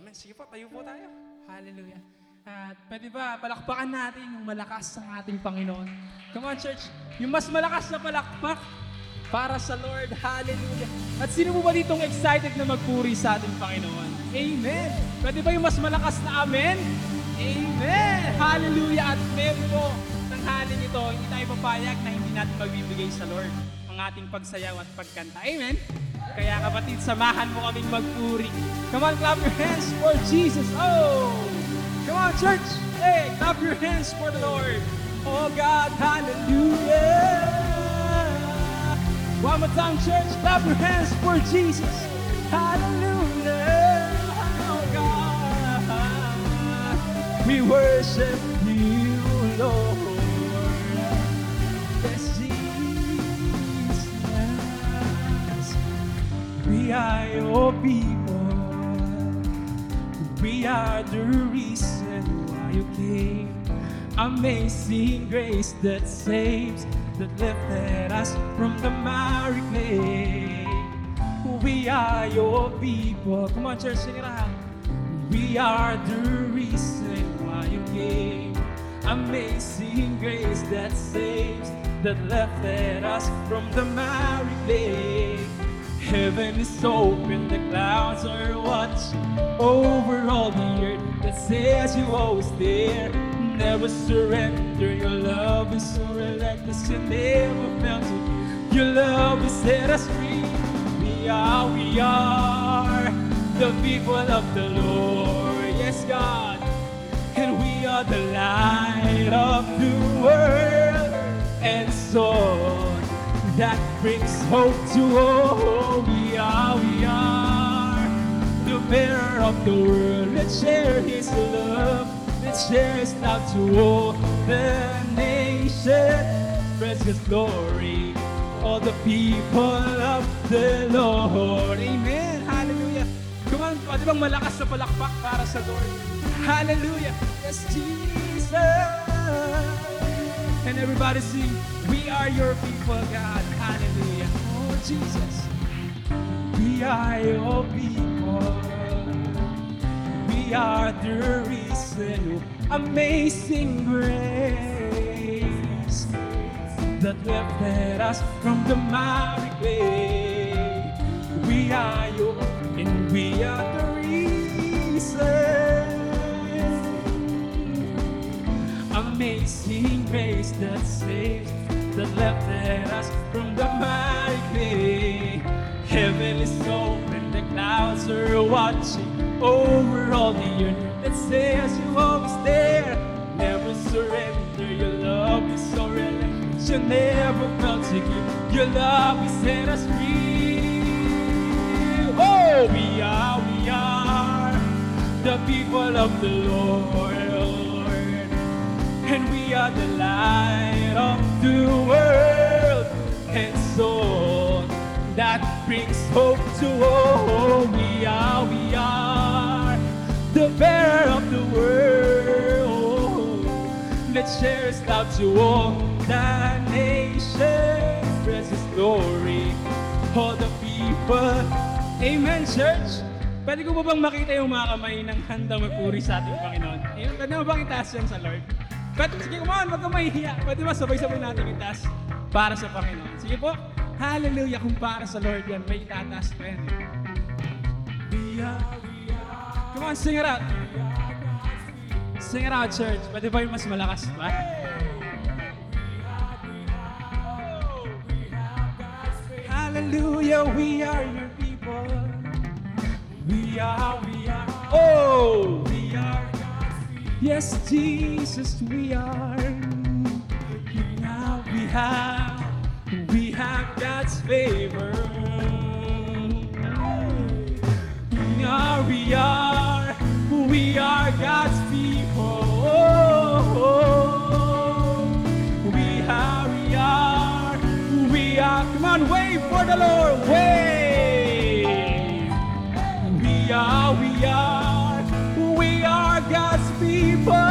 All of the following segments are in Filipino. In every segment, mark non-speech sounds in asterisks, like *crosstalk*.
Amen. Sige po, tayo po tayo. Hallelujah. At pwede ba palakpakan natin yung malakas ng ating Panginoon? Come on, church. Yung mas malakas na palakpak para sa Lord. Hallelujah. At sino mo ba ditong excited na magpuri sa ating Panginoon? Amen. Pwede ba yung mas malakas na amen? Amen. Hallelujah. At meron po tanghalin ito, hindi tayo papayag na hindi natin magbibigay sa Lord ang ating pagsayaw at pagkanta. Amen. Kaya kapatid, samahan mo kaming magpuri. Come on, clap your hands for Jesus. Oh! Come on, church. Hey, clap your hands for the Lord. Oh God, hallelujah. One more time, church. Clap your hands for Jesus. Hallelujah. Oh God. We worship you, Lord. We are your people. We are the reason why you came. Amazing grace that saves, that lifted us from the miry clay. We are your people. Come on, church, sing it out. We are the reason why you came. Amazing grace that saves, that lifted us from the miry clay. Heaven is open, the clouds are watching over all the earth that says you always there. Never surrender, your love is so relentless, you never felt it. Your love has set us free. We are, we are the people of the Lord. Yes, God. And we are the light of the world. And so that brings hope to all. We are, we are the bearer of the world. Let's share His love. Let's share His love to all the nations. Praise His glory. All the people of the Lord. Amen. Hallelujah. Come on, pwede bang malakas na palakpak para sa Lord? Hallelujah. Yes, Jesus. And everybody sing, We are your people, God. Hallelujah. Oh, Jesus. We are your people. We are the reason. Amazing grace that lifted us from the miry. We are your, and we are the reason. Amazing grace that saves, that lifted us from the mighty. Heaven is open, the clouds are watching over all the earth. That says you always there, never surrender. Your love is so relentless, you never felt to give. Your love has set us free. Oh, we are, we are the people of the Lord and we are the light of the world. And so that brings hope to all. We are, we are the bearer of the world. Let's share His love to all the nations. Praise His glory, all the people. Amen, church. Pwede ko ba bang makita yung mga kamay ng handang magpuri sa ating Panginoon? Ayun, pwede bang itaas yan sa Lord? Pwede, sige, come on, wag kang mahihiya. Pwede ba sabay-sabay natin itaas para sa Panginoon? Sige po, hallelujah, kung para sa Lord yan, may itataas pa yan. Come on, sing it out. Sing it out, church. Pwede ba yung mas malakas pa? Hallelujah, we are your people. We are, we are, oh, we are Yes, Jesus, we are. Now we have, we have God's favor. We are, we are, we are God's people. We are, we are, we are. Come on, wave for the Lord, wave. We are, we are, people.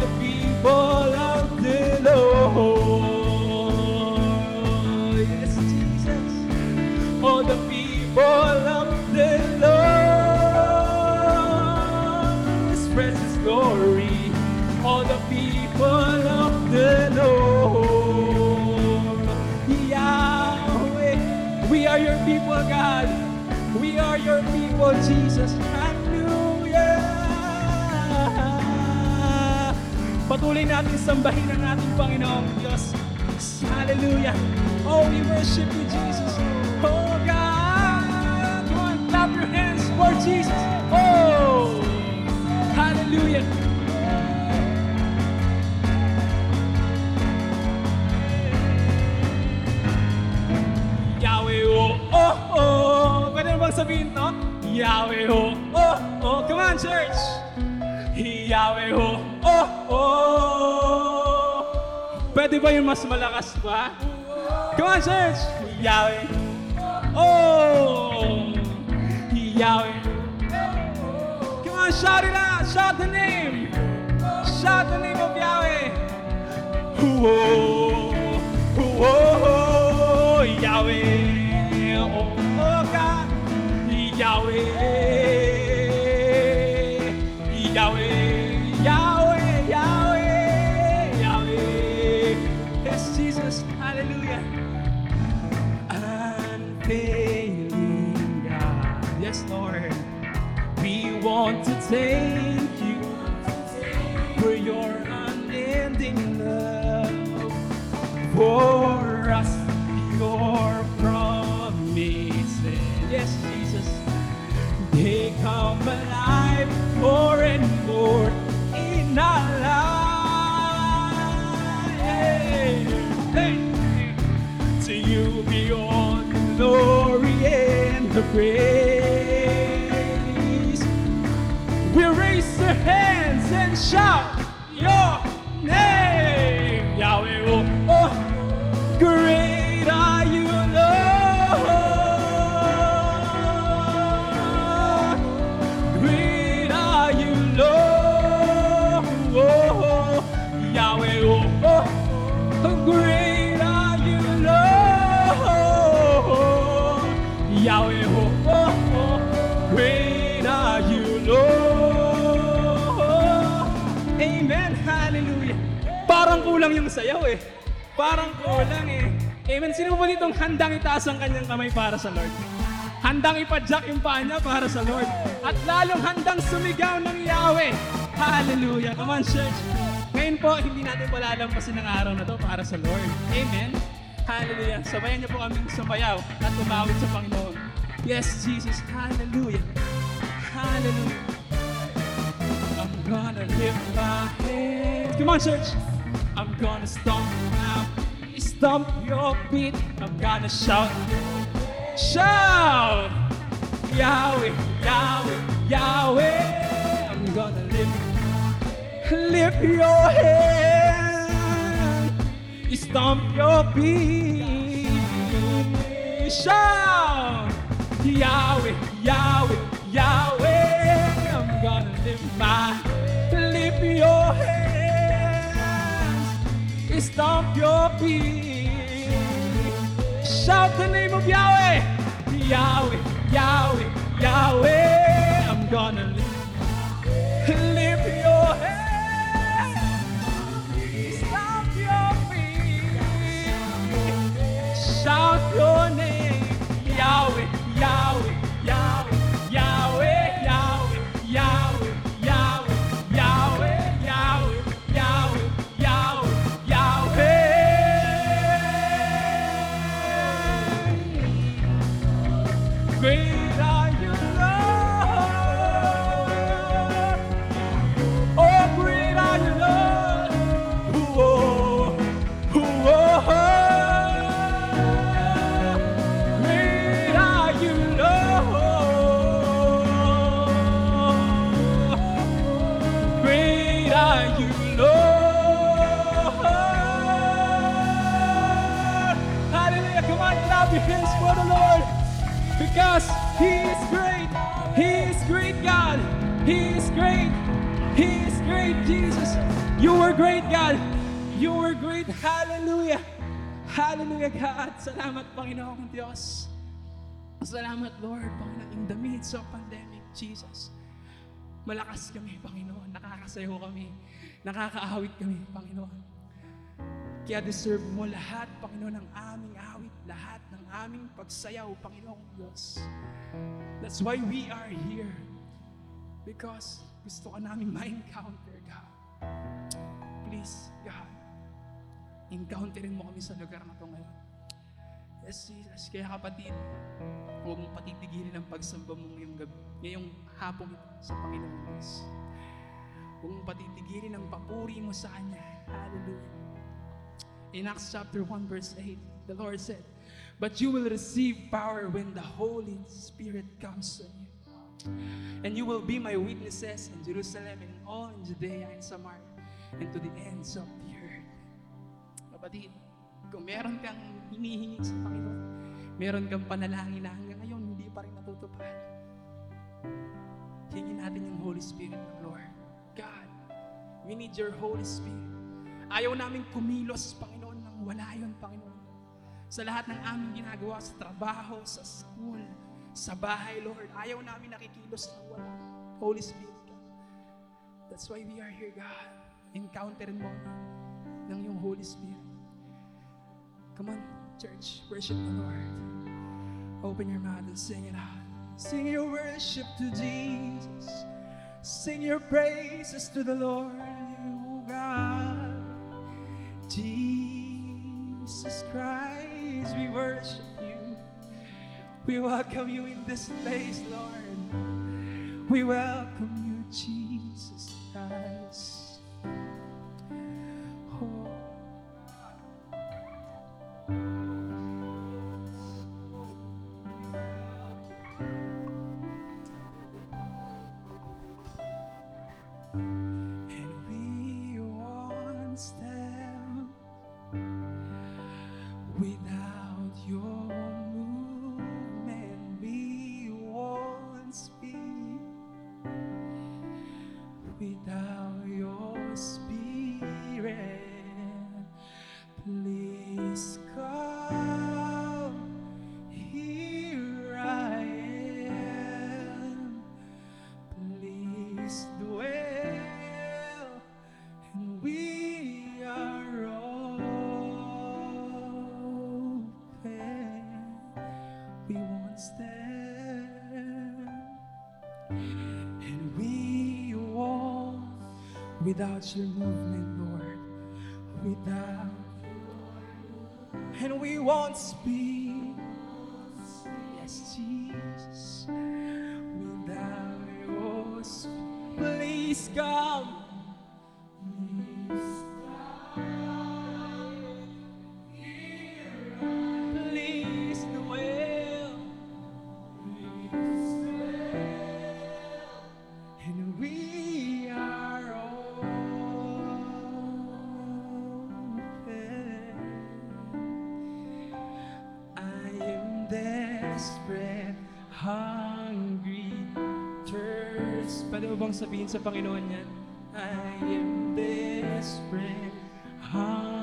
The people of the Lord. Yes, Jesus. All the people of the Lord Express His glory. All the people of the Lord. Yahweh, we are your people, God. We are your people, Jesus. Patuloy natin sambahin ang ating Panginoong Diyos. Hallelujah. Oh, we worship you, Jesus. Oh, God. Come on, clap your hands for Jesus. Oh, hallelujah. Yahweh, oh, oh, oh. Pwede bang sabihin to? Yahweh, oh, oh, oh. Come on, church. Yahweh, oh, oh, oh. Pwede ba yung mas malakas pa? Come on, church. Yahweh, oh. Yahweh. Come on, shout it out. Shout the name. Shout the name of Yahweh. Whoa, whoa, Yahweh, oh, oh God, Yahweh, Yahweh, want to thank you for your unending love for us, your promises. Yes, Jesus, they come alive more and more in our lives. Hey, hey. To you be all the glory and the praise. Shout sayaw eh. Parang kulang eh. Amen. Sino po ditong handang itaas ang kanyang kamay para sa Lord? Handang ipadyak yung paa niya para sa Lord. At lalong handang sumigaw ng Yahweh. Hallelujah. Come on, church. Ngayon po, hindi natin palalampasin ang araw na to para sa Lord. Amen. Hallelujah. Sabayan niyo po kaming sumayaw at tumawid sa Panginoon. Yes, Jesus. Hallelujah. Hallelujah. I'm gonna lift my hands. Come on, church. I'm gonna stomp. Stomp your beat. I'm gonna shout. Shout! Yahweh, Yahweh, Yahweh. I'm gonna lift, lift your hand. Stomp your feet. Shout! Yahweh, Yahweh, Yahweh. I'm gonna lift my, lift your hands. Stomp your feet. Shout the name of Yahweh. Yahweh, Yahweh, Yahweh. I'm gonna lift, lift your hands. Stomp your feet. Shout your name. Yahweh, Yahweh, God. You were great. Hallelujah. Hallelujah, God. Salamat, Panginoong Diyos. Salamat, Lord, Panginoon, in the midst of pandemic, Jesus. Malakas kami, Panginoon. Nakakasayo kami. Nakakaawit kami, Panginoon. Kaya deserve mo lahat, Panginoon, ng aming awit, lahat ng aming pagsayaw, Panginoong Diyos. That's why we are here. Because gusto ka namin ma-encounter, God. Please, God, encounterin mo kami sa lugar na to ngayon. Yes, Jesus. Kaya kapatid, huwag mong patitigilin ang pagsamba mo ngayong gabi, ngayong hapon sa Panginoon Diyos. Huwag mong patitigilin ang papuri mo sa Kanya. Hallelujah. In Acts chapter 1 verse 8, the Lord said, But you will receive power when the Holy Spirit comes on you. And you will be my witnesses in Jerusalem and all in Judea and Samaria and to the ends of the earth. Kapatid, kung meron kang hinihingi sa Panginoon, meron kang panalangin na hanggang ngayon hindi pa rin natutupad, hingin natin yung Holy Spirit ng Lord. God, we need your Holy Spirit. Ayaw namin kumilos, Panginoon, nang wala yun, Panginoon. Sa lahat ng aming ginagawa, sa trabaho, sa school, sa bahay, Lord, ayaw namin nakikilos nang wala. Holy Spirit, God. That's why we are here, God. Encounterin mo ng yung Holy Spirit. Come on, church, worship the Lord. Open your mouth and sing it out. Sing your worship to Jesus. Sing your praises to the Lord, God. Jesus Christ, we worship you. We welcome you in this place, Lord. We welcome you, Jesus without your bang sabihin sa Panginoon yan? I am desperate, hungry,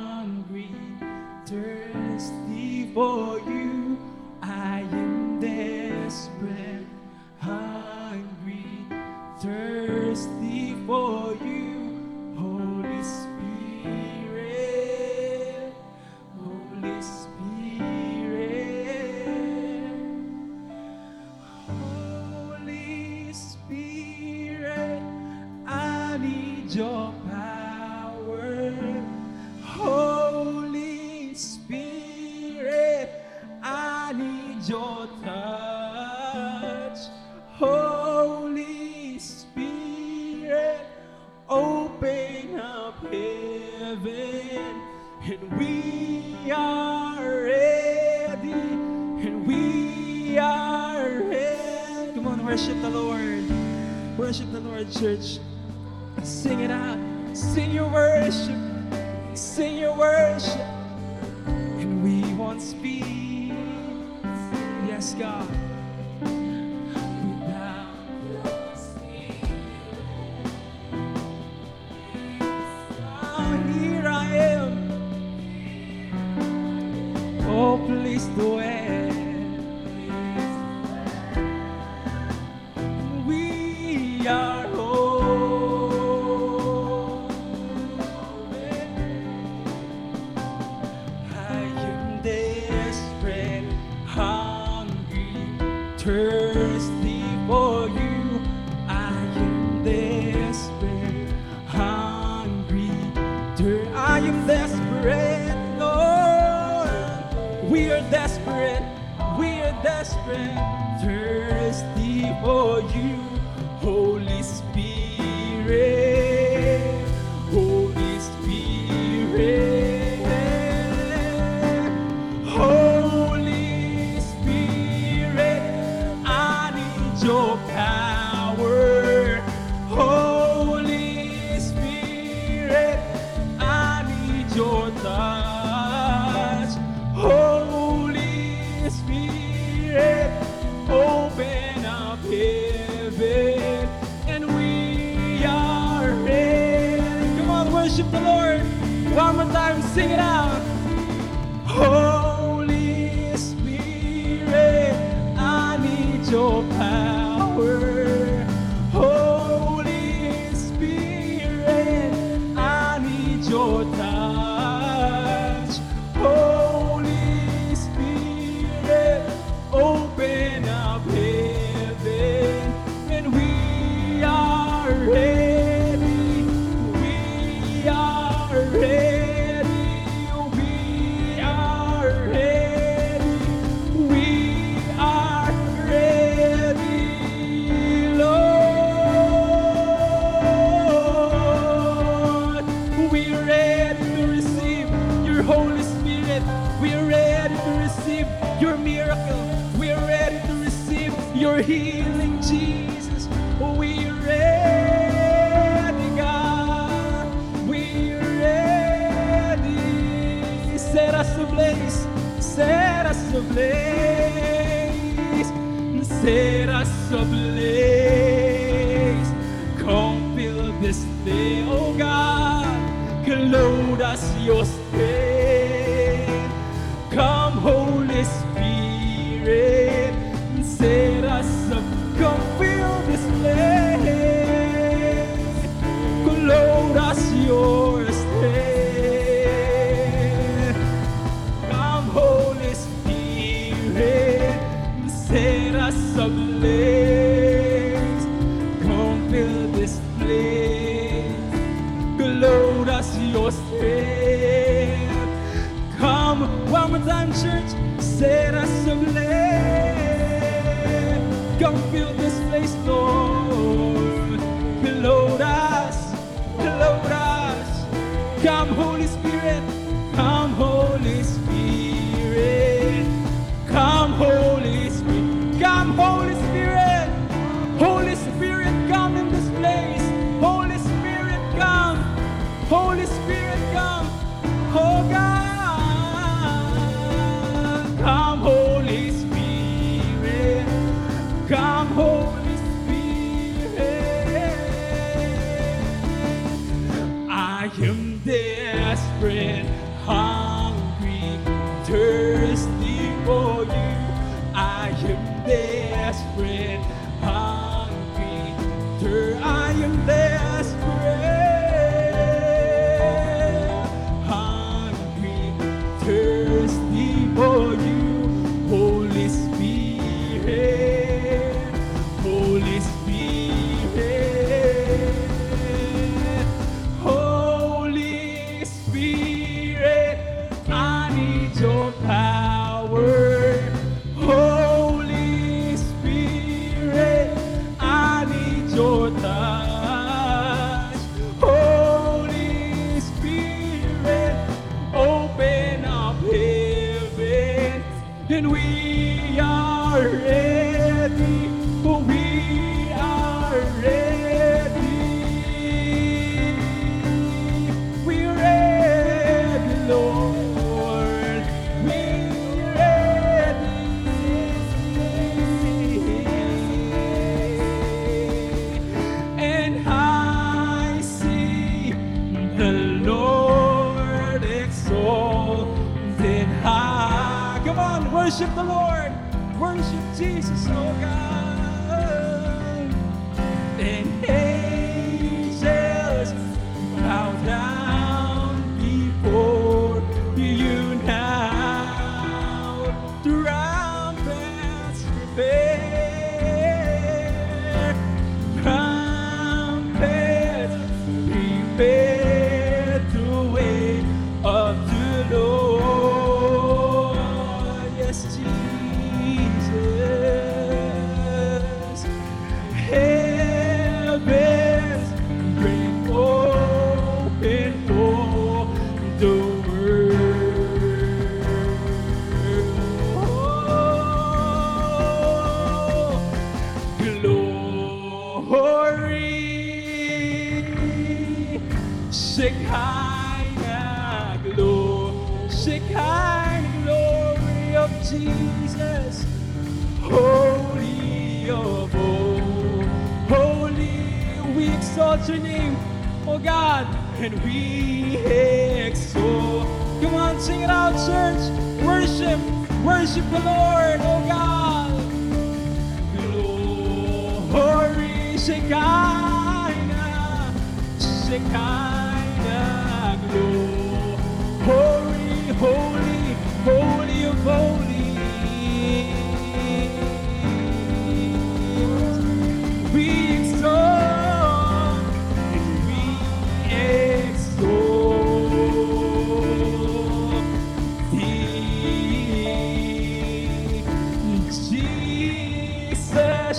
I am desperate, Lord. We are desperate, we are desperate, thirsty for you, Holy Spirit.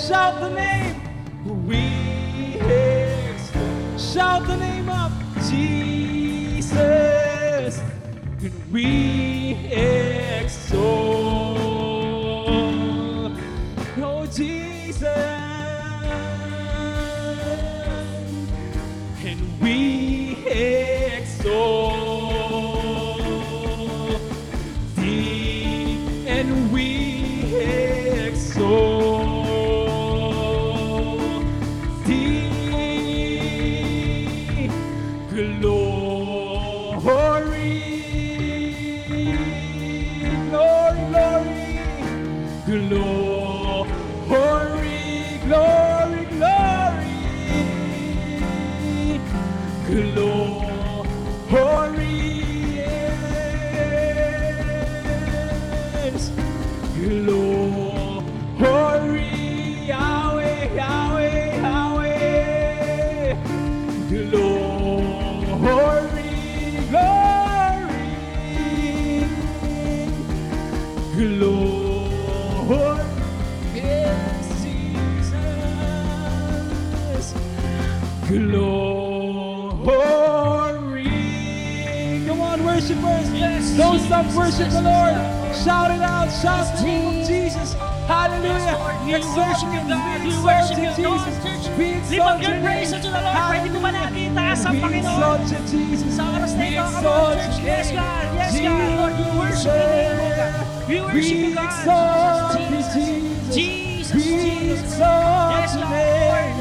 Shout the name. We exalt. Shout the name of Jesus. And we exalt. Yes, Don't stop Jesus. worship the Lord. Shout it out. Shout the name of Jesus. Hallelujah. We worship you, God. We worship God. Church, lift up your praise unto the Lord. Pwede mo ba natin itaas ang We Panginoon? exalt Jesus. Sa oras na We ito, come exalt on, your church. Yes. God. Yes, God. Lord, we worship your name, oh God. We worship We you, God. Jesus, Jesus. Jesus, We Jesus. exalt Yes, God.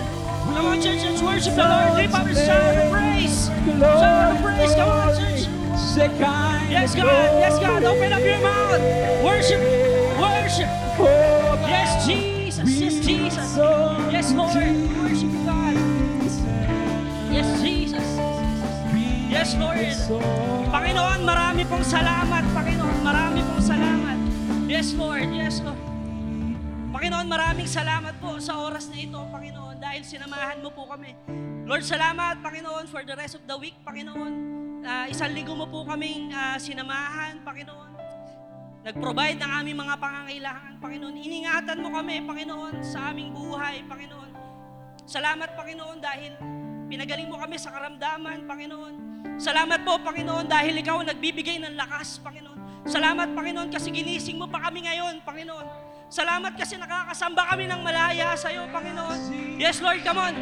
Come on, church, let's worship the Lord. Lift up your shout of praise. Shout of praise. Come on, church. Yes, God. Yes, God. Open up your mouth. Worship. Worship. Yes, Jesus. Yes, Jesus. Yes, Lord. Worship God. Yes, Jesus. Yes, Lord. Panginoon, marami pong salamat. Panginoon, marami pong salamat. Yes, Lord. Yes, Lord. Panginoon, maraming salamat po sa oras na ito, Panginoon, dahil sinamahan mo po kami. Lord, salamat, Panginoon, for the rest of the week, Panginoon. Ah, isang linggo mo po kaming ah, sinamahan, Panginoon. Nag-provide ng aming mga pangangailangan, Panginoon. Iningatan mo kami, Panginoon, sa aming buhay, Panginoon. Salamat, Panginoon, dahil pinagaling mo kami sa karamdaman, Panginoon. Salamat po, Panginoon, dahil ikaw nagbibigay ng lakas, Panginoon. Salamat, Panginoon, kasi ginising mo pa kami ngayon, Panginoon. Salamat kasi nakakasamba kami ng malaya sa iyo, Panginoon. Yes, Lord, come on.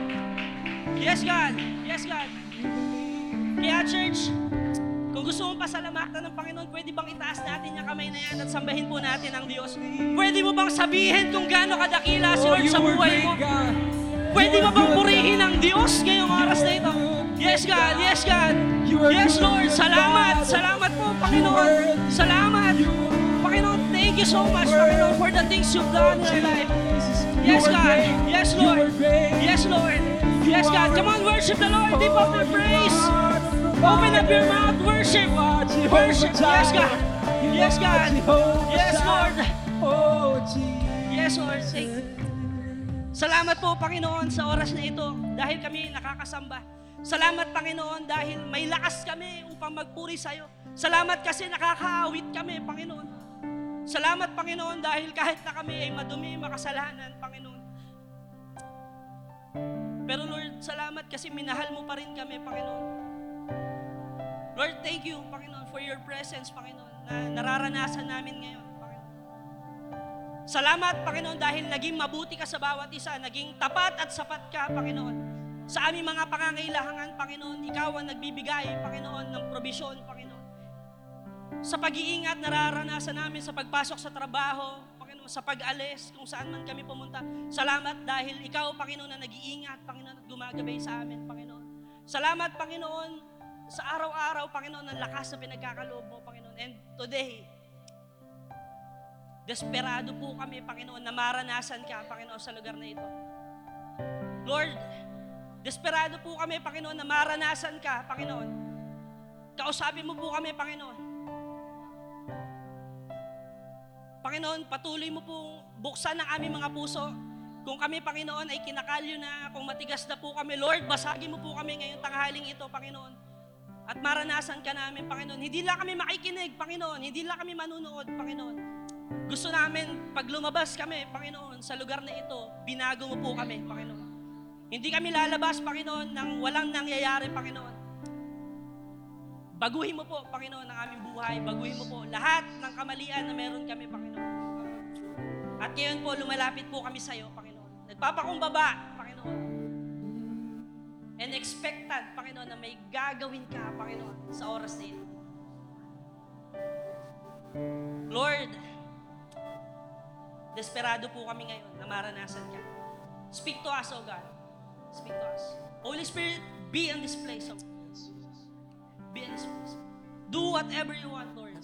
Yes, God. Yes, God. Kaya, church, kung gusto mong pasalamatan ng Panginoon, pwede bang itaas natin yung kamay na yan at sambahin po natin ang Diyos? Pwede mo bang sabihin kung gaano kadakila si Lord sa buhay mo? Pwede mo bang purihin ang Diyos ngayong oras na ito? Yes, God. Yes, God. Yes, Lord. Salamat. Salamat po, Panginoon. Salamat. Panginoon, thank you so much, Panginoon, for the things you've done in our life. Yes, God. Yes, Lord. Yes, Lord. Yes, God. Come on, worship the Lord. Lift up your praise. Open up your mouth. Worship. Worship. Yes, God. Yes, God. Yes, Lord. Yes, Lord. Salamat po, Panginoon, sa oras na ito dahil kami nakakasamba. Salamat, Panginoon, dahil may lakas kami upang magpuri sa iyo. Salamat kasi nakakaawit kami, Panginoon. Salamat, Panginoon, dahil kahit na kami ay madumi, makasalanan, Panginoon. Pero Lord, salamat kasi minahal mo pa rin kami, Panginoon. Lord, thank you, Panginoon, for your presence, Panginoon, na nararanasan namin ngayon, Panginoon. Salamat, Panginoon, dahil naging mabuti ka sa bawat isa, naging tapat at sapat ka, Panginoon. Sa aming mga pangangailangan, Panginoon, Ikaw ang nagbibigay, Panginoon, ng probisyon, Panginoon. Sa pag-iingat, nararanasan namin sa pagpasok sa trabaho, Panginoon, sa pag-alis, kung saan man kami pumunta. Salamat dahil Ikaw, Panginoon, na nag-iingat, Panginoon, at gumagabay sa amin, Panginoon. Salamat, Panginoon, sa araw-araw, Panginoon, ng lakas na pinagkakaloob mo, Panginoon. And today, desperado po kami, Panginoon, na maranasan ka, Panginoon, sa lugar na ito. Lord, desperado po kami, Panginoon, na maranasan ka, Panginoon. Kausapin mo po kami, Panginoon. Panginoon, patuloy mo pong buksan ang aming mga puso. Kung kami, Panginoon, ay kinakalyo na, kung matigas na po kami, Lord, basagin mo po kami ngayong tanghaling ito, Panginoon. At maranasan ka namin, Panginoon. Hindi lang kami makikinig, Panginoon. Hindi lang kami manunood, Panginoon. Gusto namin, pag lumabas kami, Panginoon, sa lugar na ito, binago mo po kami, Panginoon. Hindi kami lalabas, Panginoon, nang walang nangyayari, Panginoon. Baguhin mo po, Panginoon, ang aming buhay. Baguhin mo po lahat ng kamalian na meron kami, Panginoon. At ngayon po, lumalapit po kami sa iyo, Panginoon. Nagpapakumbaba, Panginoon. And expectant, Panginoon, na may gagawin ka, Panginoon, sa oras na ito. Lord, desperado po kami ngayon na maranasan ka. Speak to us, O God. Speak to us. Holy Spirit, be in this place, O God. Be in this place. Do whatever you want, Lord.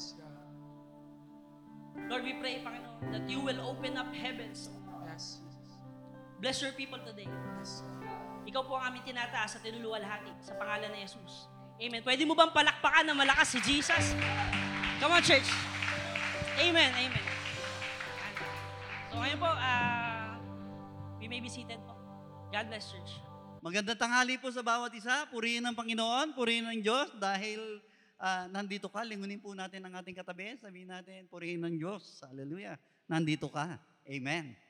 Lord, we pray, Panginoon, that you will open up heavens. Yes, Jesus. Bless your people today. Yes, Ikaw po ang aming tinataas at tinuluwalhati sa pangalan ni Jesus. Amen. Pwede mo bang palakpakan na malakas si Jesus? Come on, church. Amen. Amen. So ngayon po, ah, we may be seated po. God bless, church. Magandang tanghali po sa bawat isa. Purihin ng Panginoon, purihin ng Diyos dahil ah, nandito ka. Lingunin po natin ang ating katabi. Sabihin natin, purihin ng Diyos. Hallelujah. Nandito ka. Amen.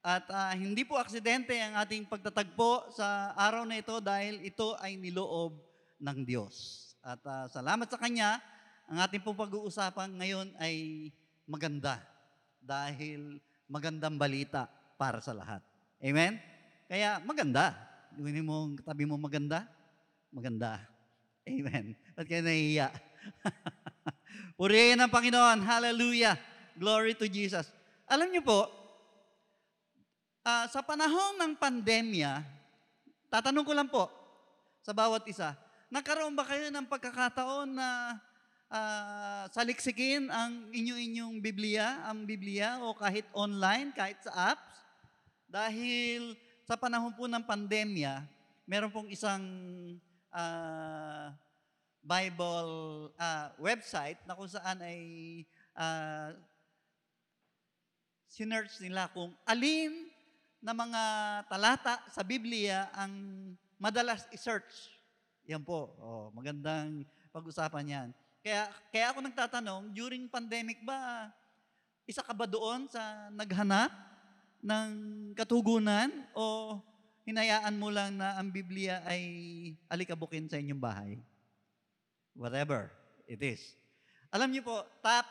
At ah, hindi po aksidente ang ating pagtatagpo sa araw na ito dahil ito ay niloob ng Diyos. At ah, salamat sa Kanya, ang ating pong pag-uusapan ngayon ay maganda dahil magandang balita para sa lahat. Amen? Kaya maganda. Yung mo, katabi mo maganda? Maganda. Amen. At kayo nahihiya. *laughs* Purihin ang Panginoon. Hallelujah. Glory to Jesus. Alam niyo po, ah, sa panahon ng pandemya, tatanong ko lang po sa bawat isa, nagkaroon ba kayo ng pagkakataon na ah, saliksikin ang inyo-inyong Biblia, ang Biblia o kahit online, kahit sa apps? Dahil sa panahon po ng pandemya, meron pong isang ah, Bible ah, website na kung saan ay ah, sinearch nila kung alin na mga talata sa Biblia ang madalas i-search. Yan po. Oh, magandang pag-usapan yan. Kaya, kaya ako nagtatanong, during pandemic ba, isa ka ba doon sa naghanap ng katugunan o hinayaan mo lang na ang Biblia ay alikabukin sa inyong bahay? Whatever it is. Alam niyo po, top,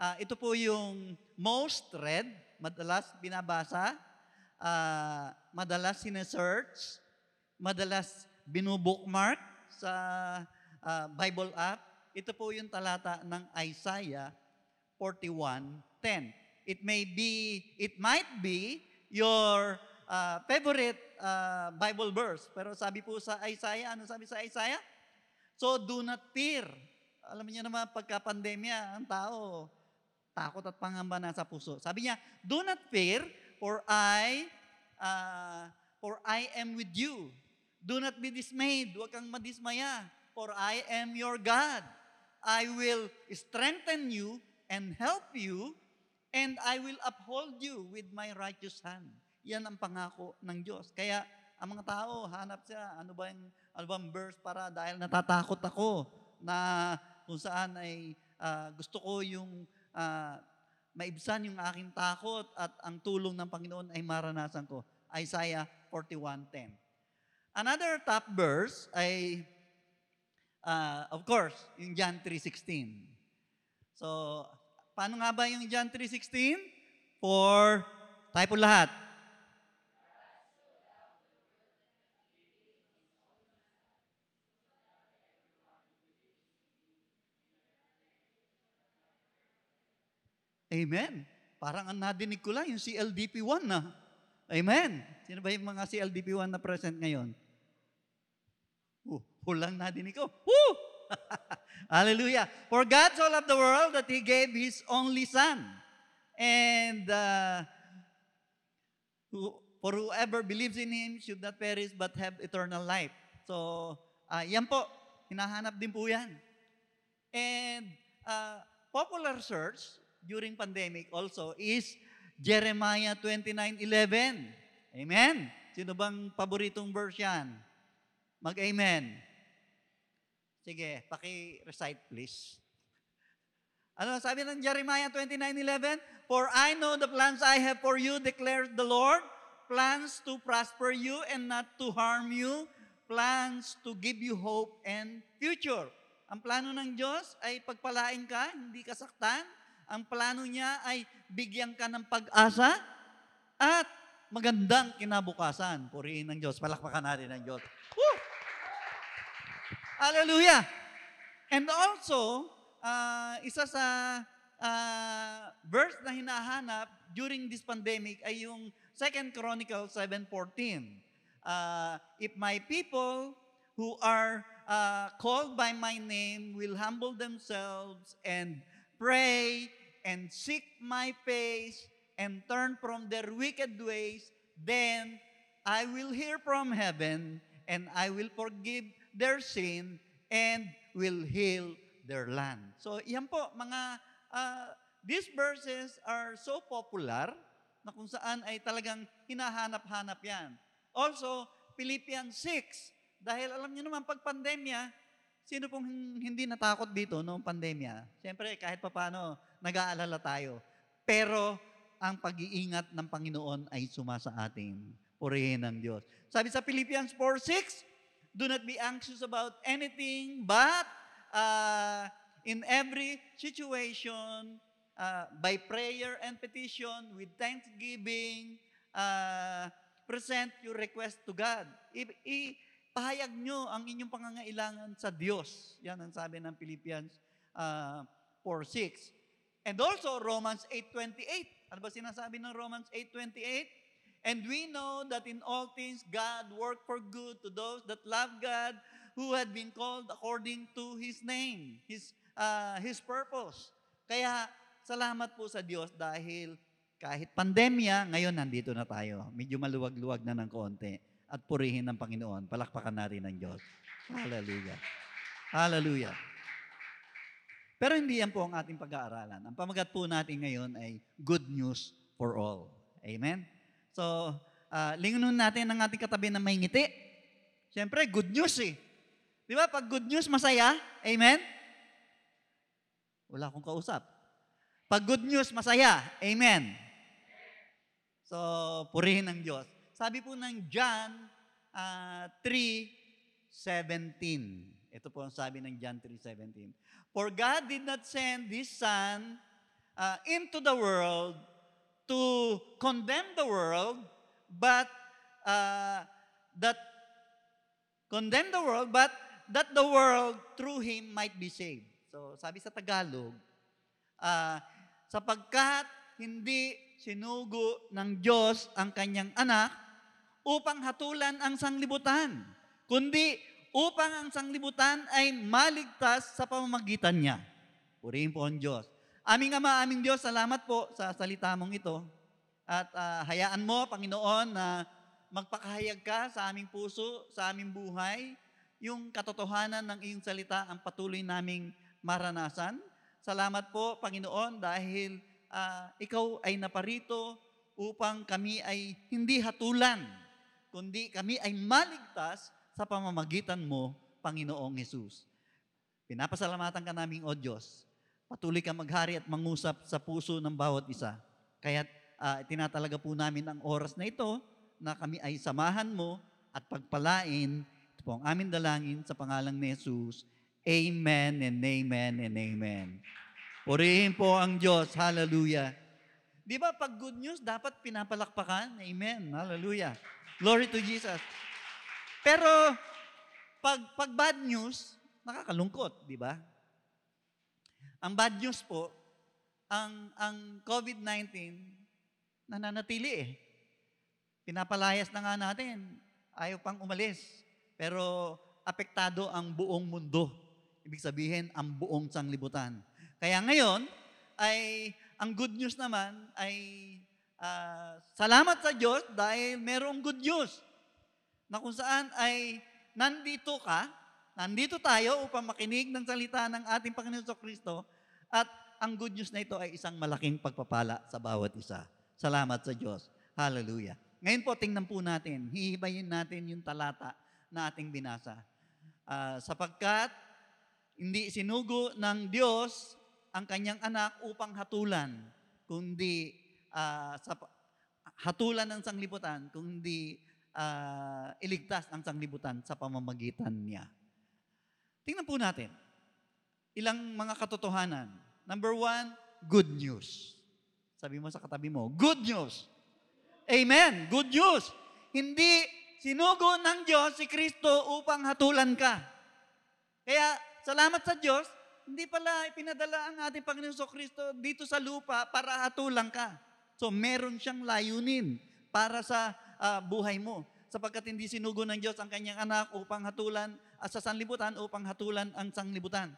ah, ito po yung most read, madalas binabasa, ah, madalas sinesearch, madalas binubookmark sa ah, Bible app. Ito po yung talata ng Isaiah 41:10. It may be, it might be your ah, favorite ah, Bible verse. Pero sabi po sa Isaiah, ano sabi sa Isaiah? So do not fear. Alam niyo naman, pagka-pandemya, ang tao, takot at pangamba nasa puso. Sabi niya, do not fear, for I, ah, for I am with you. Do not be dismayed. Huwag kang madismaya. For I am your God. I will strengthen you and help you, and I will uphold you with my righteous hand. Yan ang pangako ng Diyos. Kaya ang mga tao, hanap siya, ano ba yung, ano bang verse para dahil natatakot ako na kung saan ay ah, gusto ko yung ah, maibsan yung aking takot at ang tulong ng Panginoon ay maranasan ko. Isaiah 41.10. Another top verse ay, ah, of course, yung John 3.16. So, paano nga ba yung John 3.16? For, tayo po lahat. Amen. Parang ang nadinig ko lang, yung CLDP1 na. Amen. Sino ba yung mga CLDP1 na present ngayon? Uh, hulang nadinig ko. Woo! *laughs* Hallelujah. For God so loved the world that He gave His only Son. And uh, for whoever believes in Him should not perish but have eternal life. So, uh, yan po. Hinahanap din po yan. And uh, popular search during pandemic also is Jeremiah 29:11. Amen. Sino bang paboritong verse yan? Mag-amen. Sige, paki-recite please. Ano sabi ng Jeremiah 29:11? For I know the plans I have for you, declares the Lord, plans to prosper you and not to harm you, plans to give you hope and future. Ang plano ng Diyos ay pagpalain ka, hindi ka saktan. Ang plano niya ay bigyan ka ng pag-asa at magandang kinabukasan. Purihin ng Diyos. Palakpakan natin ng Diyos. Woo! Hallelujah! And also, uh, isa sa uh, verse na hinahanap during this pandemic ay yung 2 Chronicles 7.14. Uh, if my people who are uh, called by my name will humble themselves and pray and seek my face and turn from their wicked ways, then I will hear from heaven and I will forgive their sin and will heal their land. So, yan po, mga, uh, these verses are so popular na kung saan ay talagang hinahanap-hanap yan. Also, Philippians 6, dahil alam niyo naman, pag pandemya, sino pong hindi natakot dito noong pandemya? Siyempre, kahit papano, nag-aalala tayo. Pero, ang pag-iingat ng Panginoon ay sumasa atin. Purihin ng Diyos. Sabi sa Philippians 4.6, Do not be anxious about anything, but uh, in every situation, uh, by prayer and petition, with thanksgiving, uh, present your request to God. I- ipahayag nyo ang inyong pangangailangan sa Diyos. Yan ang sabi ng Philippians uh, 4.6. And also Romans 8.28. Ano ba sinasabi ng Romans 8.28? And we know that in all things God worked for good to those that love God, who had been called according to His name, His, uh, His purpose. Kaya salamat po sa Diyos dahil kahit pandemya, ngayon nandito na tayo. Medyo maluwag-luwag na ng konti. At purihin ng Panginoon. Palakpakan natin ng Diyos. Hallelujah. Hallelujah. Pero hindi yan po ang ating pag-aaralan. Ang pamagat po natin ngayon ay good news for all. Amen? So, uh, lingunin natin ang ating katabi na may ngiti. Siyempre, good news eh. Di ba? Pag good news, masaya. Amen? Wala akong kausap. Pag good news, masaya. Amen? So, purihin ng Diyos. Sabi po ng John uh, 3.17. Ito po ang sabi ng John 3.17. For God did not send His Son uh, into the world to condemn the world, but uh, that condemn the world, but that the world through him might be saved. So, sabi sa Tagalog, uh, sapagkat hindi sinugo ng Diyos ang kanyang anak upang hatulan ang sanglibutan, kundi upang ang sanglibutan ay maligtas sa pamamagitan niya. Purihin po ang Diyos. Aming Ama, aming Diyos, salamat po sa salita mong ito. At uh, hayaan mo, Panginoon, na magpakahayag ka sa aming puso, sa aming buhay, yung katotohanan ng iyong salita ang patuloy naming maranasan. Salamat po, Panginoon, dahil uh, ikaw ay naparito upang kami ay hindi hatulan, kundi kami ay maligtas sa pamamagitan mo, Panginoong Yesus. Pinapasalamatan ka naming, O Diyos, Patuloy ka maghari at mangusap sa puso ng bawat isa. Kaya uh, tinatalaga po namin ang oras na ito na kami ay samahan mo at pagpalain. Ito po ang aming dalangin sa pangalang ni Jesus. Amen and amen and amen. Purihin po ang Diyos. Hallelujah. Di ba pag good news, dapat pinapalakpakan? Amen. Hallelujah. Glory to Jesus. Pero pag, pag bad news, nakakalungkot, di ba? Ang bad news po, ang ang COVID-19 nananatili eh. Pinapalayas na nga natin. Ayaw pang umalis. Pero apektado ang buong mundo. Ibig sabihin, ang buong sanglibutan. Kaya ngayon, ay ang good news naman ay ah, salamat sa Diyos dahil merong good news na kung saan ay nandito ka, nandito tayo upang makinig ng salita ng ating Panginoon sa Kristo at ang good news na ito ay isang malaking pagpapala sa bawat isa. Salamat sa Diyos. Hallelujah. Ngayon po, tingnan po natin, hihibayin natin yung talata na ating binasa. Ah, sapagkat hindi sinugo ng Diyos ang kanyang anak upang hatulan, kundi ah, sa hatulan ng sanglibutan, kundi ah, iligtas ang sanglibutan sa pamamagitan niya. Tingnan po natin. Ilang mga katotohanan. Number one, good news. Sabi mo sa katabi mo, good news. Amen. Good news. Hindi sinugo ng Diyos si Kristo upang hatulan ka. Kaya, salamat sa Diyos, hindi pala ipinadala ang ating Panginoon sa Kristo dito sa lupa para hatulan ka. So, meron siyang layunin para sa ah, buhay mo. Sapagkat hindi sinugo ng Diyos ang kanyang anak upang hatulan ah, sa sanlibutan, upang hatulan ang sanglibutan.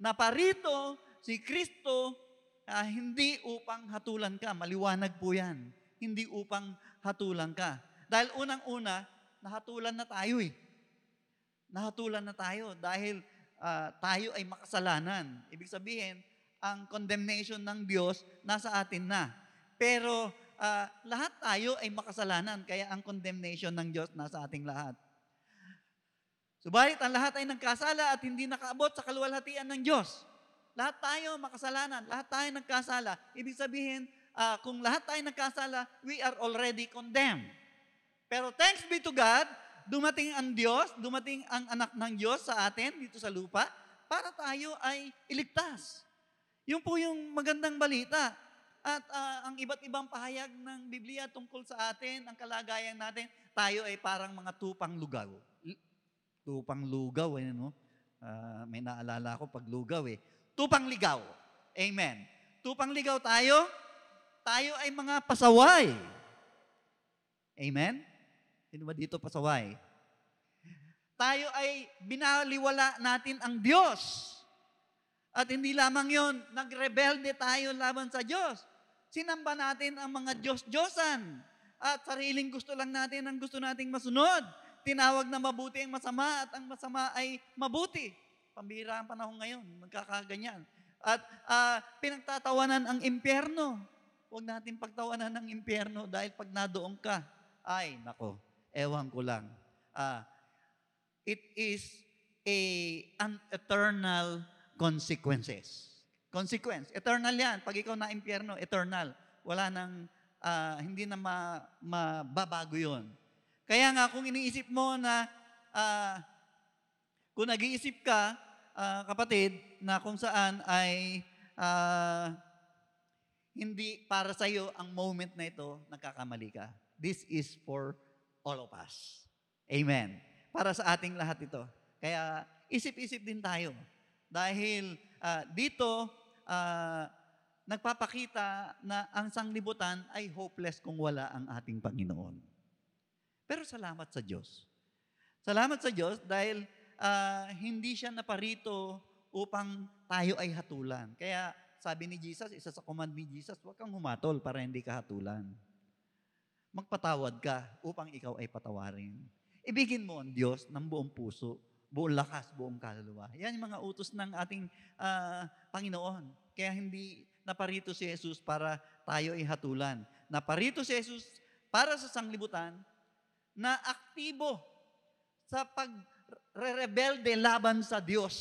Naparito si Kristo ah, hindi upang hatulan ka. Maliwanag po yan. Hindi upang hatulan ka. Dahil unang-una, nahatulan na tayo eh. Nahatulan na tayo dahil ah, tayo ay makasalanan. Ibig sabihin, ang condemnation ng Diyos nasa atin na. Pero ah, lahat tayo ay makasalanan, kaya ang condemnation ng Diyos nasa ating lahat. Subalit ang lahat ay nagkasala at hindi nakaabot sa kaluwalhatian ng Diyos. Lahat tayo makasalanan, lahat tayo nagkasala. Ibig sabihin, ah, kung lahat tayo nagkasala, we are already condemned. Pero thanks be to God, dumating ang Diyos, dumating ang anak ng Diyos sa atin dito sa lupa para tayo ay iligtas. Yun po yung magandang balita. At ah, ang iba't ibang pahayag ng Biblia tungkol sa atin, ang kalagayan natin, tayo ay parang mga tupang lugaw. Tupang lugaw, eh, no? Ah, may naalala ko pag lugaw eh. Tupang ligaw. Amen. Tupang ligaw tayo, tayo ay mga pasaway. Amen? Sino ba dito pasaway? Tayo ay binaliwala natin ang Diyos. At hindi lamang yon, nagrebelde tayo laban sa Diyos. Sinamba natin ang mga Diyos-Diyosan. At sariling gusto lang natin ang gusto nating masunod. Tinawag na mabuti ang masama at ang masama ay mabuti. Pambira ang panahon ngayon, nagkakaganyan. At ah, pinagtatawanan ang impyerno. Huwag natin pagtawanan ng impyerno dahil pag nadoon ka, ay, nako, ewan ko lang. Ah, it is a an eternal consequences. Consequence. Eternal yan. Pag ikaw na impyerno, eternal. Wala nang, ah, hindi na ma, mababago yun. Kaya nga, kung iniisip mo na, ah, kung nag-iisip ka, ah, kapatid, na kung saan ay ah, hindi para sa iyo ang moment na ito, nagkakamali ka. This is for all of us. Amen. Para sa ating lahat ito. Kaya isip-isip din tayo. Dahil ah, dito, ah, nagpapakita na ang sanglibutan ay hopeless kung wala ang ating Panginoon. Pero salamat sa Diyos. Salamat sa Diyos dahil ah, hindi siya naparito upang tayo ay hatulan. Kaya sabi ni Jesus, isa sa command ni Jesus, huwag kang humatol para hindi ka hatulan. Magpatawad ka upang ikaw ay patawarin. Ibigin mo ang Diyos ng buong puso, buong lakas, buong kaluluwa. Yan yung mga utos ng ating ah, Panginoon. Kaya hindi naparito si Jesus para tayo ay hatulan. Naparito si Jesus para sa sanglibutan na aktibo sa pagre-rebelde laban sa Diyos.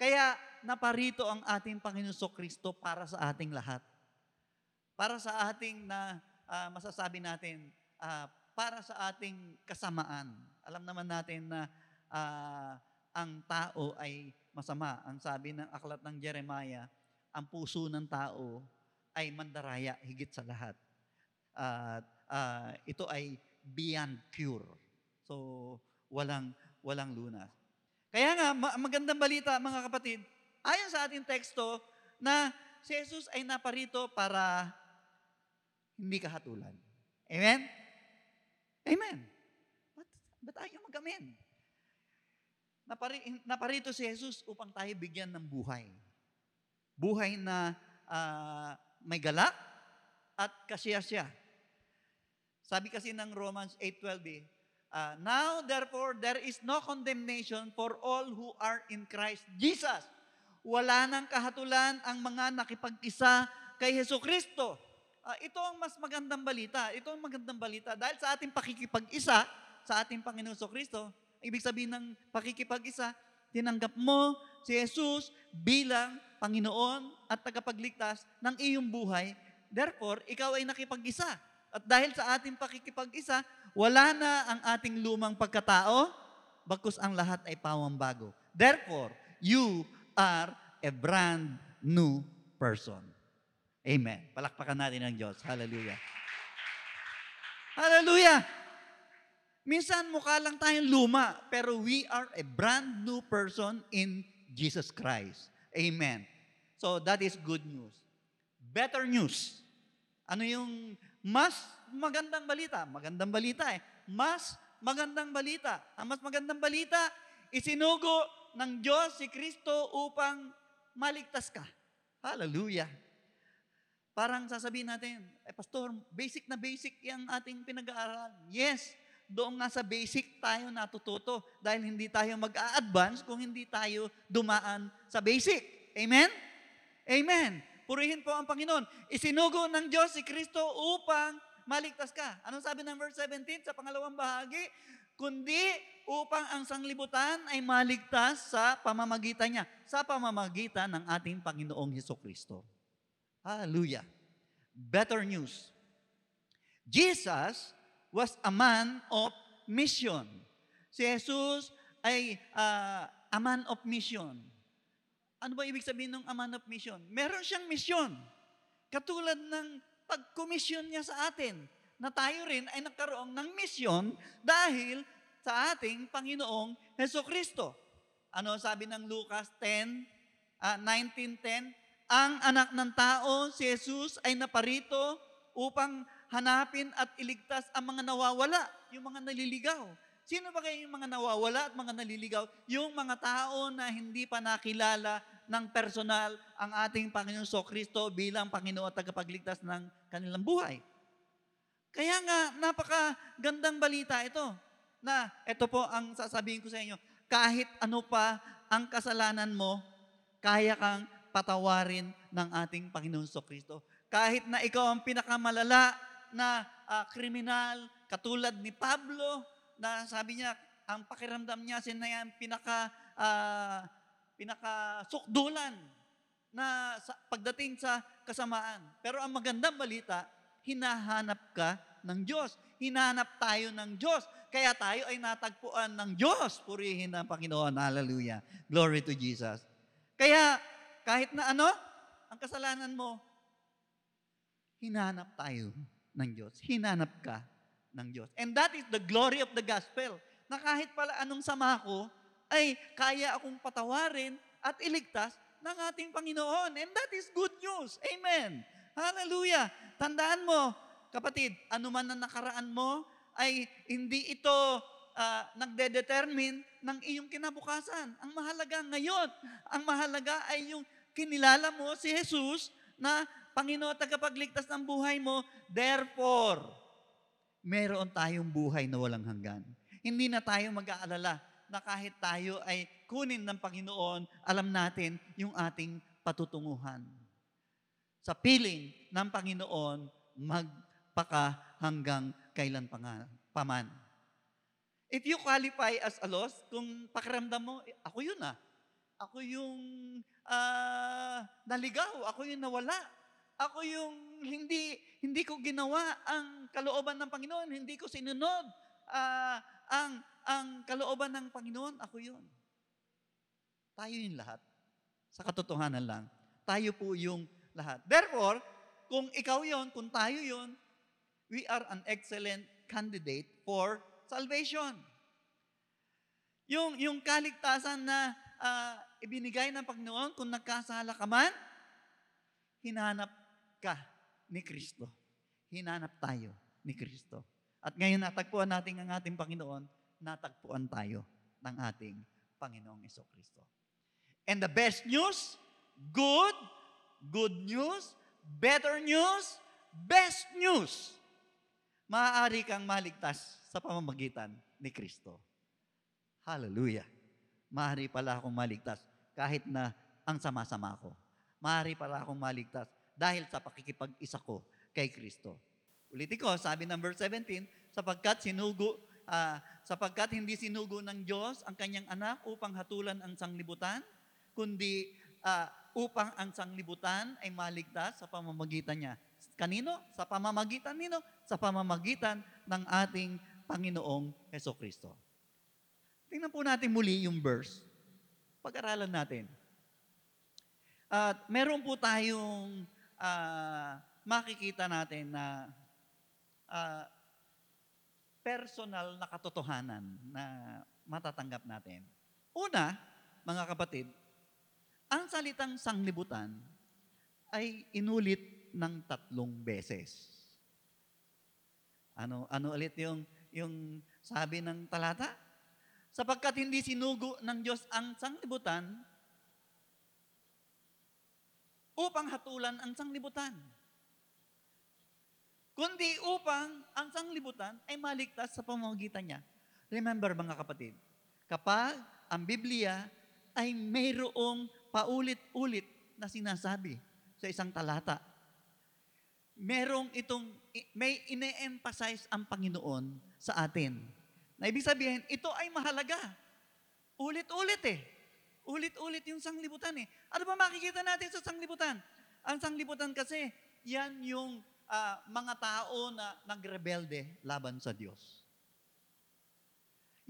Kaya naparito ang ating Panginoon Kristo para sa ating lahat. Para sa ating na ah, masasabi natin, ah, para sa ating kasamaan. Alam naman natin na ah, ang tao ay masama. Ang sabi ng aklat ng Jeremiah, ang puso ng tao ay mandaraya higit sa lahat. At ah, ito ay beyond cure. So, walang walang lunas. Kaya nga, ma- magandang balita mga kapatid, ayon sa ating teksto, na si Jesus ay naparito para hindi kahatulan. Amen? Amen. Ba't, ba't ayaw mag-amen? Napari, naparito si Jesus upang tayo bigyan ng buhay. Buhay na ah, may galak at kasiyasya. Sabi kasi ng Romans 8.12 eh, ah, Now therefore there is no condemnation for all who are in Christ Jesus. Wala nang kahatulan ang mga nakipag-isa kay Heso Kristo. Ah, ito ang mas magandang balita. Ito ang magandang balita. Dahil sa ating pakikipag-isa sa ating Panginoon Kristo, ibig sabihin ng pakikipag-isa, tinanggap mo si Jesus bilang Panginoon at tagapagligtas ng iyong buhay. Therefore, ikaw ay nakipag-isa. At dahil sa ating pakikipag-isa, wala na ang ating lumang pagkatao, bagkus ang lahat ay pawang bago. Therefore, you are a brand new person. Amen. Palakpakan natin ang Diyos. Hallelujah. Hallelujah! Minsan mukha lang tayong luma, pero we are a brand new person in Jesus Christ. Amen. So that is good news. Better news. Ano yung mas magandang balita? Magandang balita eh. Mas magandang balita. Ang mas magandang balita, isinugo ng Diyos si Kristo upang maligtas ka. Hallelujah. Parang sasabihin natin, eh pastor, basic na basic yung ating pinag-aaral. Yes, doon nga sa basic tayo natututo dahil hindi tayo mag-a-advance kung hindi tayo dumaan sa basic. Amen? Amen. Purihin po ang Panginoon. Isinugo ng Diyos si Kristo upang maligtas ka. Anong sabi ng verse 17 sa pangalawang bahagi? Kundi upang ang sanglibutan ay maligtas sa pamamagitan niya, sa pamamagitan ng ating Panginoong Heso Kristo. Hallelujah. Better news. Jesus was a man of mission. Si Jesus ay ah, a man of mission. Ano ba ibig sabihin ng a man of mission? Meron siyang mission. Katulad ng pag-commission niya sa atin, na tayo rin ay nagkaroon ng mission dahil sa ating Panginoong Heso Kristo. Ano sabi ng Lucas 10, ah, 19.10? Ang anak ng tao, si Jesus, ay naparito upang hanapin at iligtas ang mga nawawala, yung mga naliligaw. Sino ba kayo yung mga nawawala at mga naliligaw? Yung mga tao na hindi pa nakilala ng personal ang ating Panginoon So Kristo bilang Panginoon at tagapagligtas ng kanilang buhay. Kaya nga, napakagandang balita ito. Na ito po ang sasabihin ko sa inyo, kahit ano pa ang kasalanan mo, kaya kang patawarin ng ating Panginoon So Kristo. Kahit na ikaw ang pinakamalala na ah, kriminal, katulad ni Pablo, na sabi niya, ang pakiramdam niya sinayang pinaka ah, pinakasukdulan na sa, pagdating sa kasamaan. Pero ang magandang balita, hinahanap ka ng Diyos. Hinahanap tayo ng Diyos. Kaya tayo ay natagpuan ng Diyos. Purihin ang Panginoon. Hallelujah. Glory to Jesus. Kaya kahit na ano, ang kasalanan mo, hinanap tayo ng Diyos. Hinanap ka ng Diyos. And that is the glory of the gospel. Na kahit pala anong sama ko, ay kaya akong patawarin at iligtas ng ating Panginoon. And that is good news. Amen. Hallelujah. Tandaan mo, kapatid, anuman na nakaraan mo, ay hindi ito ah, nagde-determine ng iyong kinabukasan. Ang mahalaga ngayon, ang mahalaga ay yung kinilala mo si Jesus na Panginoon tagapagligtas ng buhay mo. Therefore, meron tayong buhay na walang hanggan. Hindi na tayo mag-aalala na kahit tayo ay kunin ng Panginoon, alam natin yung ating patutunguhan. Sa piling ng Panginoon, magpaka hanggang kailan paman. If you qualify as a lost, kung pakiramdam mo, eh, ako yun ah. Ako yung ah, naligaw, ako yung nawala. Ako yung hindi hindi ko ginawa ang kalooban ng Panginoon, hindi ko sinunod ah, ang ang kalooban ng Panginoon, ako yun. Tayo yung lahat. Sa katotohanan lang, tayo po yung lahat. Therefore, kung ikaw yon, kung tayo yon, we are an excellent candidate for salvation. Yung, yung kaligtasan na ah, ibinigay ng Panginoon, kung nagkasala ka man, hinanap ka ni Kristo. Hinanap tayo ni Kristo. At ngayon natagpuan natin ang ating Panginoon, natagpuan tayo ng ating Panginoong Iso Kristo. And the best news, good, good news, better news, best news. Maaari kang maligtas sa pamamagitan ni Kristo. Hallelujah. Maaari pala akong maligtas kahit na ang sama-sama ko. Maaari pala akong maligtas dahil sa pakikipag-isa ko kay Kristo. Ulitin ko, sabi ng verse 17, sapagkat sinugo, ah, sapagkat hindi sinugo ng Diyos ang kanyang anak upang hatulan ang sanglibutan, kundi ah, upang ang sanglibutan ay maligtas sa pamamagitan niya. Kanino? Sa pamamagitan nino? Sa pamamagitan ng ating Panginoong Heso Kristo. Tingnan po natin muli yung verse. Pag-aralan natin. At meron po tayong ah, makikita natin na ah, personal na katotohanan na matatanggap natin. Una, mga kapatid, ang salitang sanglibutan ay inulit ng tatlong beses. Ano ano ulit yung yung sabi ng talata? Sapagkat hindi sinugo ng Diyos ang sanglibutan upang hatulan ang sanglibutan. Kundi upang ang sanglibutan ay maligtas sa pamamagitan niya. Remember mga kapatid, kapag ang Biblia ay mayroong paulit-ulit na sinasabi sa isang talata, merong itong, may ine-emphasize ang Panginoon sa atin. Na ibig sabihin, ito ay mahalaga. Ulit-ulit eh. Ulit-ulit yung sanglibutan eh. Ano ba makikita natin sa sanglibutan? Ang sanglibutan kasi, yan yung ah, mga tao na nagrebelde laban sa Diyos.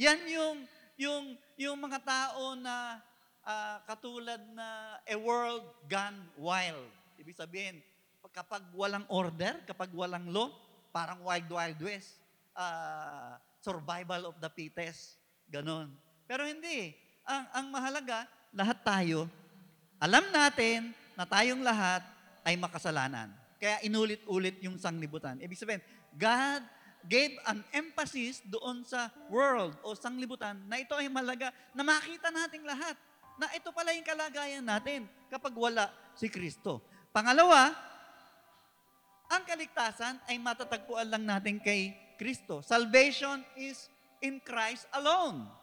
Yan yung, yung, yung mga tao na ah, katulad na a world gone wild. Ibig sabihin, kapag walang order, kapag walang law, parang wild wild west. Ah, survival of the fittest. Ganon. Pero hindi. Ang, ang mahalaga, lahat tayo, alam natin na tayong lahat ay makasalanan. Kaya inulit-ulit yung sanglibutan. Ibig sabihin, God gave an emphasis doon sa world o sanglibutan na ito ay malaga na makita nating lahat na ito pala yung kalagayan natin kapag wala si Kristo. Pangalawa, ang kaligtasan ay matatagpuan lang natin kay Kristo. Salvation is in Christ alone.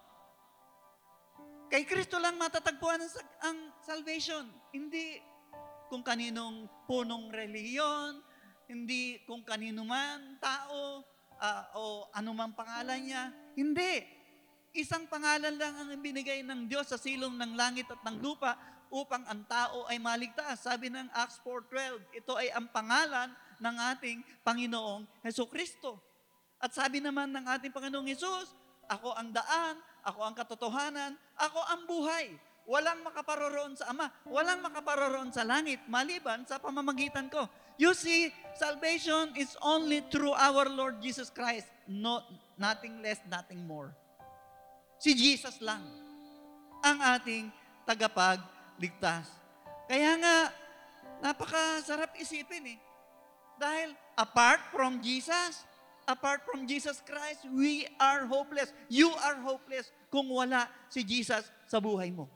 Kay Kristo lang matatagpuan ang, ang salvation. Hindi kung kaninong punong relihiyon, hindi kung kanino man tao ah, o anumang pangalan niya. Hindi. Isang pangalan lang ang binigay ng Diyos sa silong ng langit at ng lupa upang ang tao ay maligtas. Sabi ng Acts 4.12, ito ay ang pangalan ng ating Panginoong Heso Kristo. At sabi naman ng ating Panginoong Hesus, ako ang daan, ako ang katotohanan, ako ang buhay. Walang makaparoroon sa Ama, walang makaparoroon sa langit, maliban sa pamamagitan ko. You see, salvation is only through our Lord Jesus Christ. No, nothing less, nothing more. Si Jesus lang ang ating tagapagligtas. Kaya nga, napakasarap isipin eh. Dahil apart from Jesus, apart from Jesus Christ, we are hopeless. You are hopeless kung wala si Jesus sa buhay mo.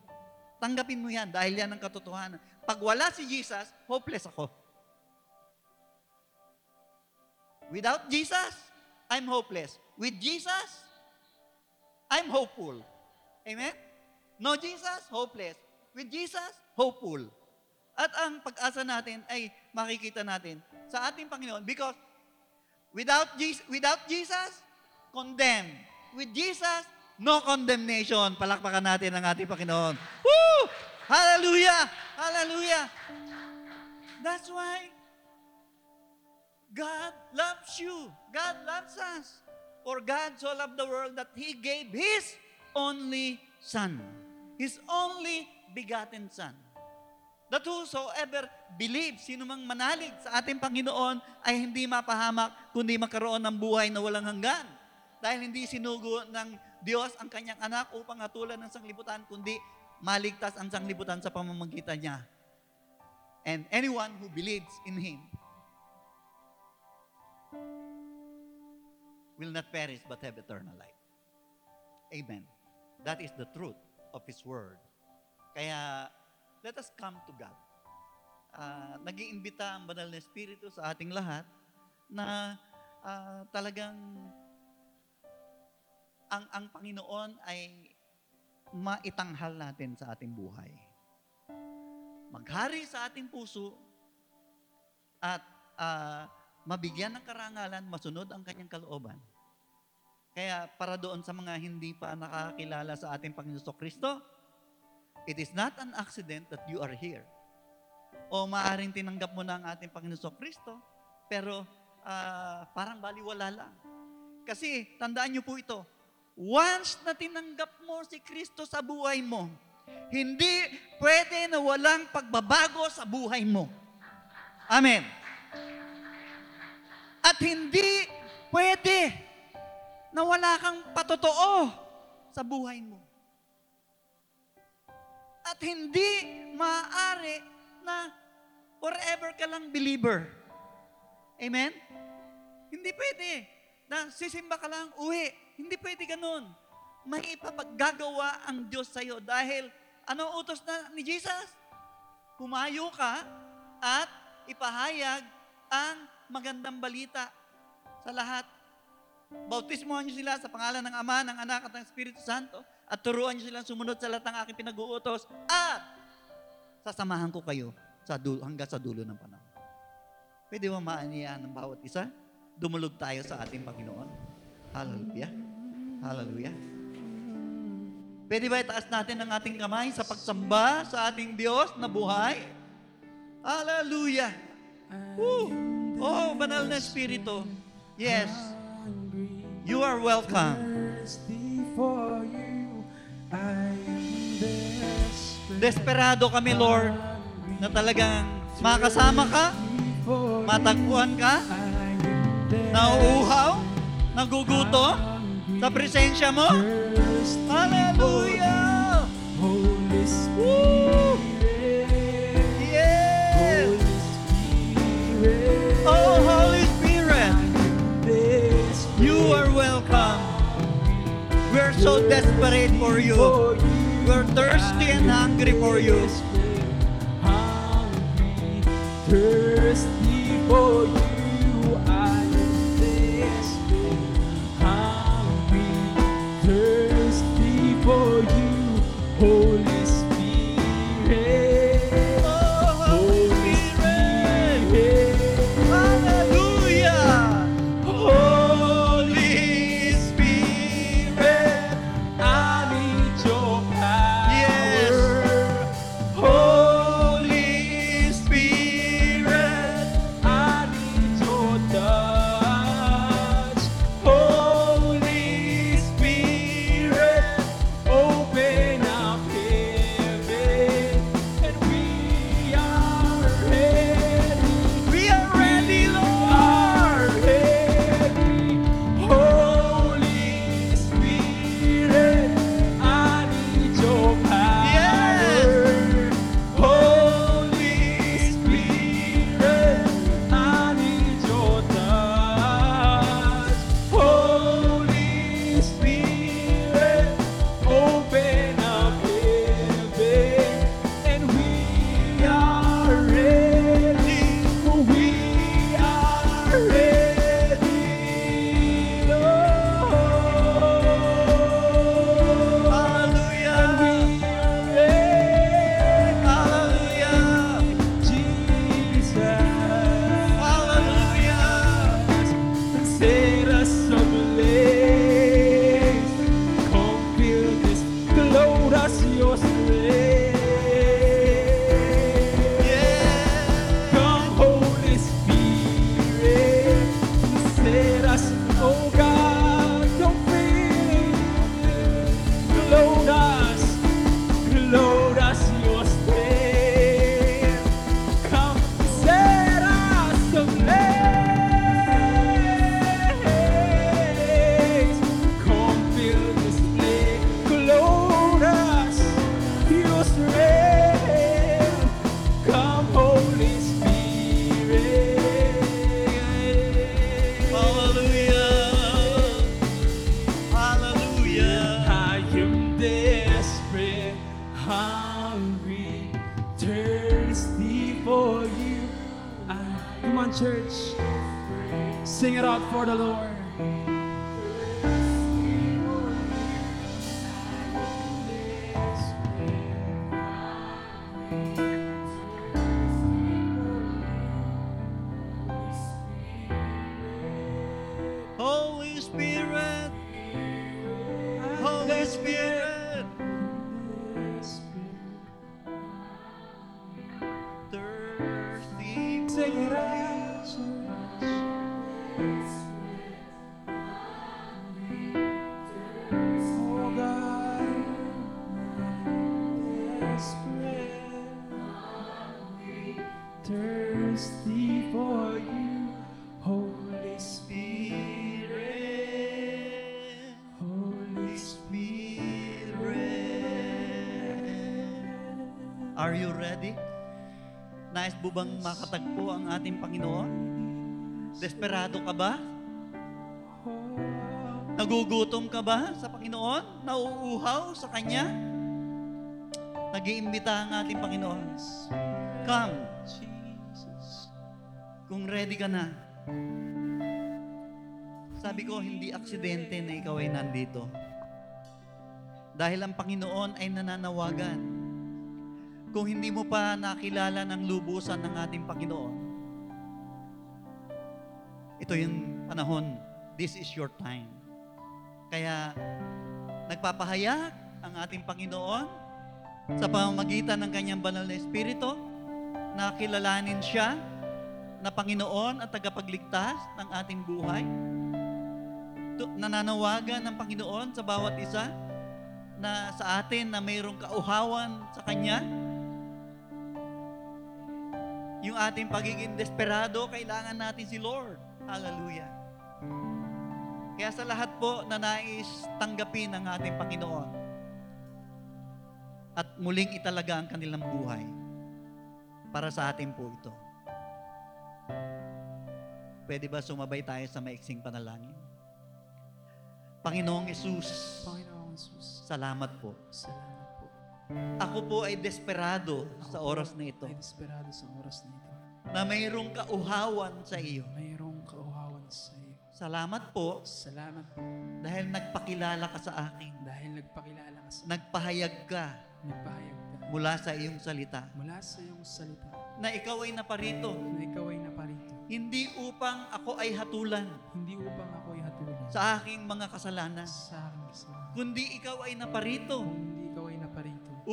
Tanggapin mo yan dahil yan ang katotohanan. Pag wala si Jesus, hopeless ako. Without Jesus, I'm hopeless. With Jesus, I'm hopeful. Amen? No Jesus, hopeless. With Jesus, hopeful. At ang pag-asa natin ay makikita natin sa ating Panginoon because without Jesus, without Jesus, condemned. With Jesus, no condemnation. Palakpakan natin ang ating Panginoon. Woo! Hallelujah! Hallelujah! That's why God loves you. God loves us. For God so loved the world that He gave His only Son. His only begotten Son. That whosoever believes, sino mang manalig sa ating Panginoon ay hindi mapahamak, kundi magkaroon ng buhay na walang hanggan. Dahil hindi sinugo ng Diyos ang kanyang anak upang hatulan ng sanglibutan, kundi maligtas ang sanglibutan sa pamamagitan niya. And anyone who believes in him will not perish but have eternal life. Amen. That is the truth of His Word. Kaya, let us come to God. Uh, nag-iimbita ang banal na Espiritu sa ating lahat na ah, talagang ang, ang Panginoon ay maitanghal natin sa ating buhay. Maghari sa ating puso at ah, mabigyan ng karangalan, masunod ang kanyang kalooban. Kaya para doon sa mga hindi pa nakakilala sa ating Panginoon Kristo, it is not an accident that you are here. O maaring tinanggap mo na ang ating Panginoon Kristo, pero ah, parang baliwala lang. Kasi tandaan niyo po ito, once na tinanggap mo si Kristo sa buhay mo, hindi pwede na walang pagbabago sa buhay mo. Amen. At hindi pwede na wala kang patotoo sa buhay mo. Hindi maaari na forever ka lang believer. Amen? Hindi pwede na sisimba ka lang, uwi. Hindi pwede ganun. May ipapaggagawa ang Diyos sa'yo dahil ano utos na ni Jesus? Humayo ka at ipahayag ang magandang balita sa lahat Bautismohan niyo sila sa pangalan ng Ama, ng Anak at ng Espiritu Santo at turuan niyo silang sumunod sa lahat ng aking pinag-uutos at sasamahan ko kayo sa dulo, hanggang sa dulo ng panahon. Pwede ba maaniyan ng bawat isa? Dumulog tayo sa ating Panginoon. Hallelujah. Hallelujah. Pwede ba itaas natin ang ating kamay sa pagsamba sa ating Diyos na buhay? Hallelujah. Woo! Oh, banal na Espiritu. Yes. You are welcome. Desperado kami, Lord, na talagang makasama ka, matagpuan ka, nauuhaw, naguguto sa presensya mo. Hallelujah! Woo! Yes! Oh, Holy Spirit, you are welcome. We're so desperate for you. We're thirsty and hungry for you. Hungry, thirsty for you. I am desperate. Hungry, thirsty for you. Bang makatagpo ang ating Panginoon? Desperado ka ba? Nagugutom ka ba sa Panginoon? Nauuhaw sa Kanya? Nag-iimbita ang ating Panginoon. Come, kung ready ka na. Sabi ko, hindi aksidente na ikaw ay nandito. Dahil ang Panginoon ay nananawagan. Kung hindi mo pa nakilala ng lubusan ng ating Panginoon, ito yung panahon. This is your time. Kaya, nagpapahayag ang ating Panginoon sa pamamagitan ng kanyang banal na Espiritu na kilalanin siya na Panginoon at tagapagligtas ng ating buhay. Nananawagan ng Panginoon sa bawat isa na sa atin na mayroong kauhawan sa Kanya. Yung ating pagiging desperado, kailangan natin si Lord. Hallelujah. Kaya sa lahat po na nais tanggapin ng ating Panginoon at muling italaga ang kanilang buhay, para sa atin po ito. Pwede ba sumabay tayo sa maiksing panalangin? Panginoong Yesus, Panginoong Jesus, salamat po. salamat. Ako po ay desperado sa oras na ito Ay desperado sa oras na ito. na mayroong kauhawan sa iyo. Mayroong kauhawan sa iyo. Salamat po Salamat po dahil nagpakilala ka sa akin. dahil nagpakilala ka sa Nagpahayag ka nagpahayag ka mula sa iyong salita mula sa iyong salita na ikaw ay naparito na ikaw ay naparito. hindi upang ako ay hatulan Hindi upang ako ay hatulin sa aking mga kasalanan, sa aking kasalanan. kundi ikaw ay naparito Kung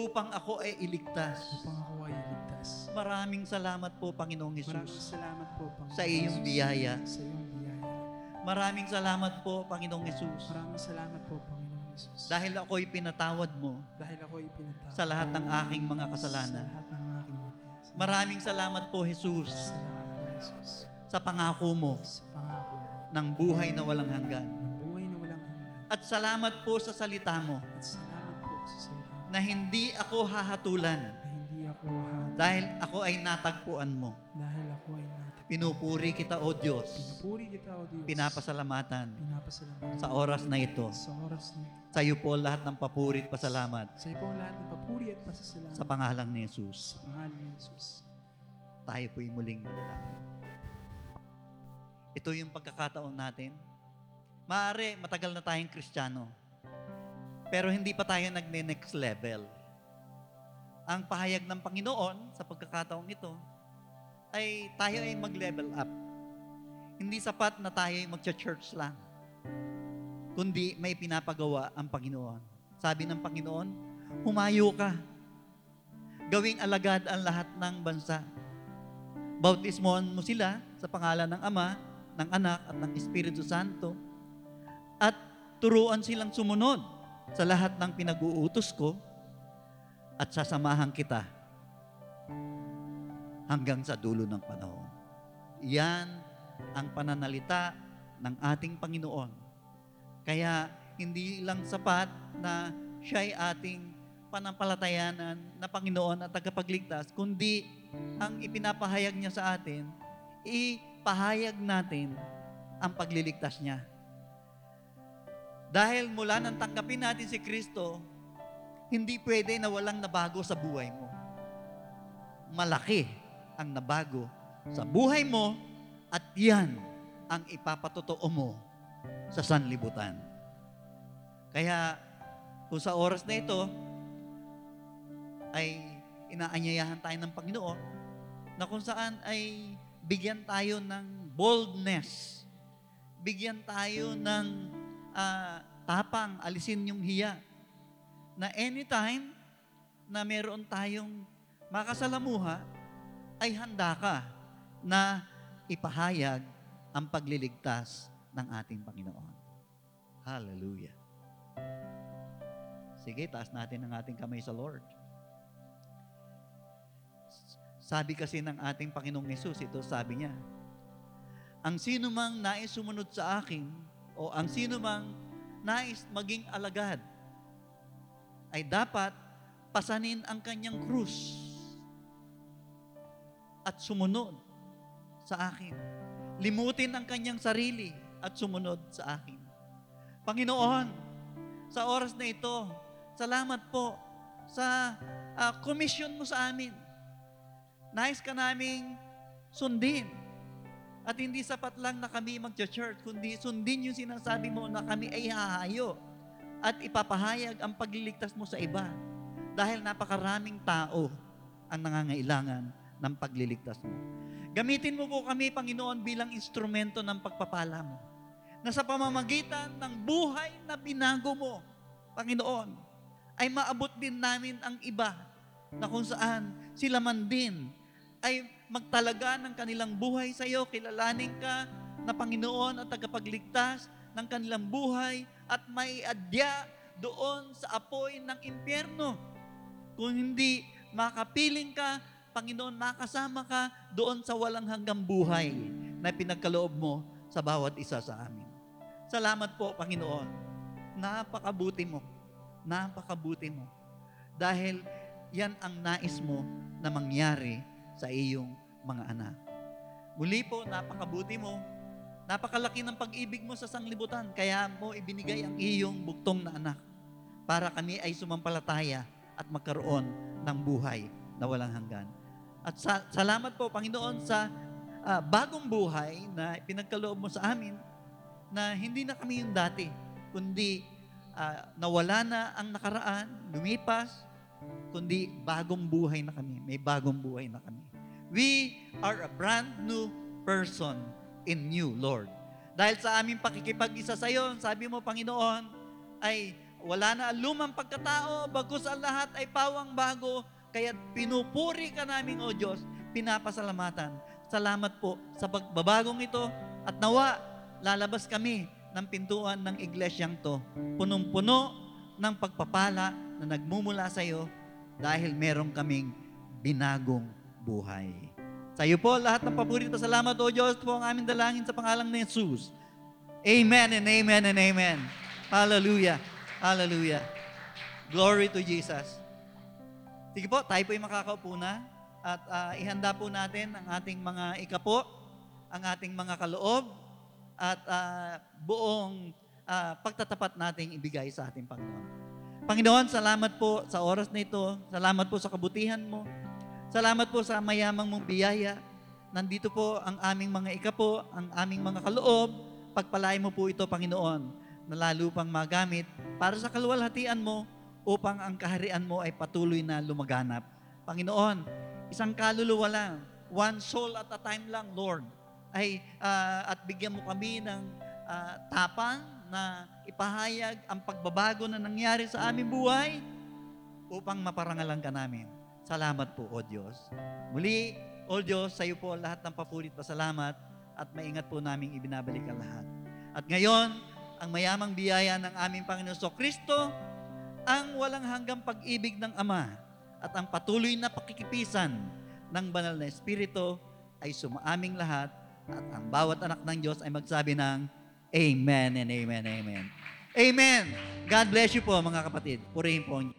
upang ako ay iligtas. upang ako ay iligtas. Maraming salamat po, Panginoong Maraming Yesus. salamat po, Panginoon. Sa iyong biyaya. Sa iyong biyaya. Maraming salamat po, Panginoong Yesus. Maraming salamat po, Panginoon Jesus. Dahil ako'y pinatawad mo Dahil ako ay pinatawad. sa lahat ng aking mga kasalanan. Sa lahat ng aking mga kasalanan. Maraming salamat po, Jesus, Salamat po, Jesus. sa pangako mo Sa pangako ng buhay na walang hanggan. ng buhay na walang hanggan. At salamat po sa salita mo At salamat na hindi ako hahatulan na hindi ako hahat dahil ako ay natagpuan mo. dahil ako ay natin. Pinupuri kita, O Diyos. Pinupuri kita, O Diyos. Pinapasalamatan Pinapasalamat sa oras na ito. sa oras na ito. Sa iyo po lahat ng papuri at pasalamat Sa iyo po lahat ng papuri at pasasalamat sa pangalang ni Jesus. sa pangalan ni Jesus. Tayo po'y muling manalangin. Ito yung pagkakataon natin. Maaari, matagal na tayong Kristiyano. Pero hindi pa tayo nagne-next level. Ang pahayag ng Panginoon sa pagkakataong ito ay tayo ay mag-level up. Hindi sapat na tayo ay magcha-church lang. Kundi may pinapagawa ang Panginoon. Sabi ng Panginoon, humayo ka. Gawing alagad ang lahat ng bansa. Bautismohan mo sila sa pangalan ng Ama, ng Anak at ng Espiritu Santo at turuan silang sumunod sa lahat ng pinag-uutos ko at sasamahan kita hanggang sa dulo ng panahon. Yan ang pananalita ng ating Panginoon. Kaya hindi lang sapat na siya ay ating panampalatayanan na Panginoon at tagapagligtas, kundi ang ipinapahayag niya sa atin, ipahayag natin ang pagliligtas niya. Dahil mula nang tanggapin natin si Kristo, hindi pwede na walang nabago sa buhay mo. Malaki ang nabago sa buhay mo at yan ang ipapatotoo mo sa sanlibutan. Kaya kung sa oras na ito ay inaanyayahan tayo ng Panginoon na kung saan ay bigyan tayo ng boldness, bigyan tayo ng ah, tapang, alisin yung hiya, na anytime na meron tayong makasalamuha, ay handa ka na ipahayag ang pagliligtas ng ating Panginoon. Hallelujah. Sige, taas natin ang ating kamay sa Lord. Sabi kasi ng ating Panginoong Yesus, ito sabi niya, ang sino mang nais sumunod sa akin, o ang sino mang nais maging alagad, ay dapat pasanin ang kanyang krus at sumunod sa akin. Limutin ang kanyang sarili at sumunod sa akin. Panginoon, sa oras na ito, salamat po sa ah, komisyon mo sa amin. Nais ka naming sundin. At hindi sapat lang na kami mag-church, kundi sundin yung sinasabi mo na kami ay hahayo at ipapahayag ang pagliligtas mo sa iba. Dahil napakaraming tao ang nangangailangan ng pagliligtas mo. Gamitin mo po kami, Panginoon, bilang instrumento ng pagpapala mo. Na sa pamamagitan ng buhay na binago mo, Panginoon, ay maabot din namin ang iba na kung saan sila man din ay magtalaga ng kanilang buhay sa iyo, kilalanin ka na Panginoon at tagapagligtas ng kanilang buhay at may adya doon sa apoy ng impyerno. Kung hindi makapiling ka, Panginoon, makasama ka doon sa walang hanggang buhay na pinagkaloob mo sa bawat isa sa amin. Salamat po, Panginoon. Napakabuti mo. Napakabuti mo. Dahil yan ang nais mo na mangyari sa iyong mga anak. Muli po, napakabuti mo. Napakalaki ng pag-ibig mo sa sanglibutan. Kaya mo ibinigay ang iyong buktong na anak para kami ay sumampalataya at magkaroon ng buhay na walang hanggan. At sa, salamat po, Panginoon, sa ah, bagong buhay na pinagkaloob mo sa amin na hindi na kami yung dati, kundi ah, nawala na ang nakaraan, lumipas, kundi bagong buhay na kami. May bagong buhay na kami. We are a brand new person in you, Lord. Dahil sa aming pakikipag-isa sa iyo, sabi mo, Panginoon, ay wala na ang lumang pagkatao, bagkus ang lahat ay pawang bago, kaya pinupuri ka namin, O Diyos, pinapasalamatan. Salamat po sa pagbabagong ito at nawa, lalabas kami ng pintuan ng iglesyang to, punong-puno ng pagpapala na nagmumula sa iyo dahil meron kaming binagong buhay. Sa iyo po, lahat ng paborito, salamat, O Diyos, po ang aming dalangin sa pangalang ni Jesus. Amen and amen and amen. Hallelujah. Hallelujah. Glory to Jesus. Sige po, tayo po yung makakaupo na at ah, ihanda po natin ang ating mga ikapo, ang ating mga kaloob, at ah, buong ah, pagtatapat nating ibigay sa ating Panginoon. Panginoon, salamat po sa oras na ito. Salamat po sa kabutihan mo. Salamat po sa mayamang mong biyaya. Nandito po ang aming mga ikapo, ang aming mga kaloob. Pagpalain mo po ito, Panginoon, na lalo pang magamit para sa kaluwalhatian mo upang ang kaharian mo ay patuloy na lumaganap. Panginoon, isang kaluluwa lang, one soul at a time lang, Lord, ay ah, at bigyan mo kami ng ah, tapang na ipahayag ang pagbabago na nangyari sa aming buhay upang maparangalan ka namin. Salamat po, O Diyos. Muli, O Diyos, sa iyo po lahat ng papurit pasalamat at maingat po naming ibinabalik ang lahat. At ngayon, ang mayamang biyaya ng aming Panginoon So Kristo, ang walang hanggang pag-ibig ng Ama at ang patuloy na pakikipisan ng banal na Espiritu ay sumaaming lahat at ang bawat anak ng Diyos ay magsabi ng Amen and Amen, Amen. Amen. God bless you po mga kapatid. Purihin po ang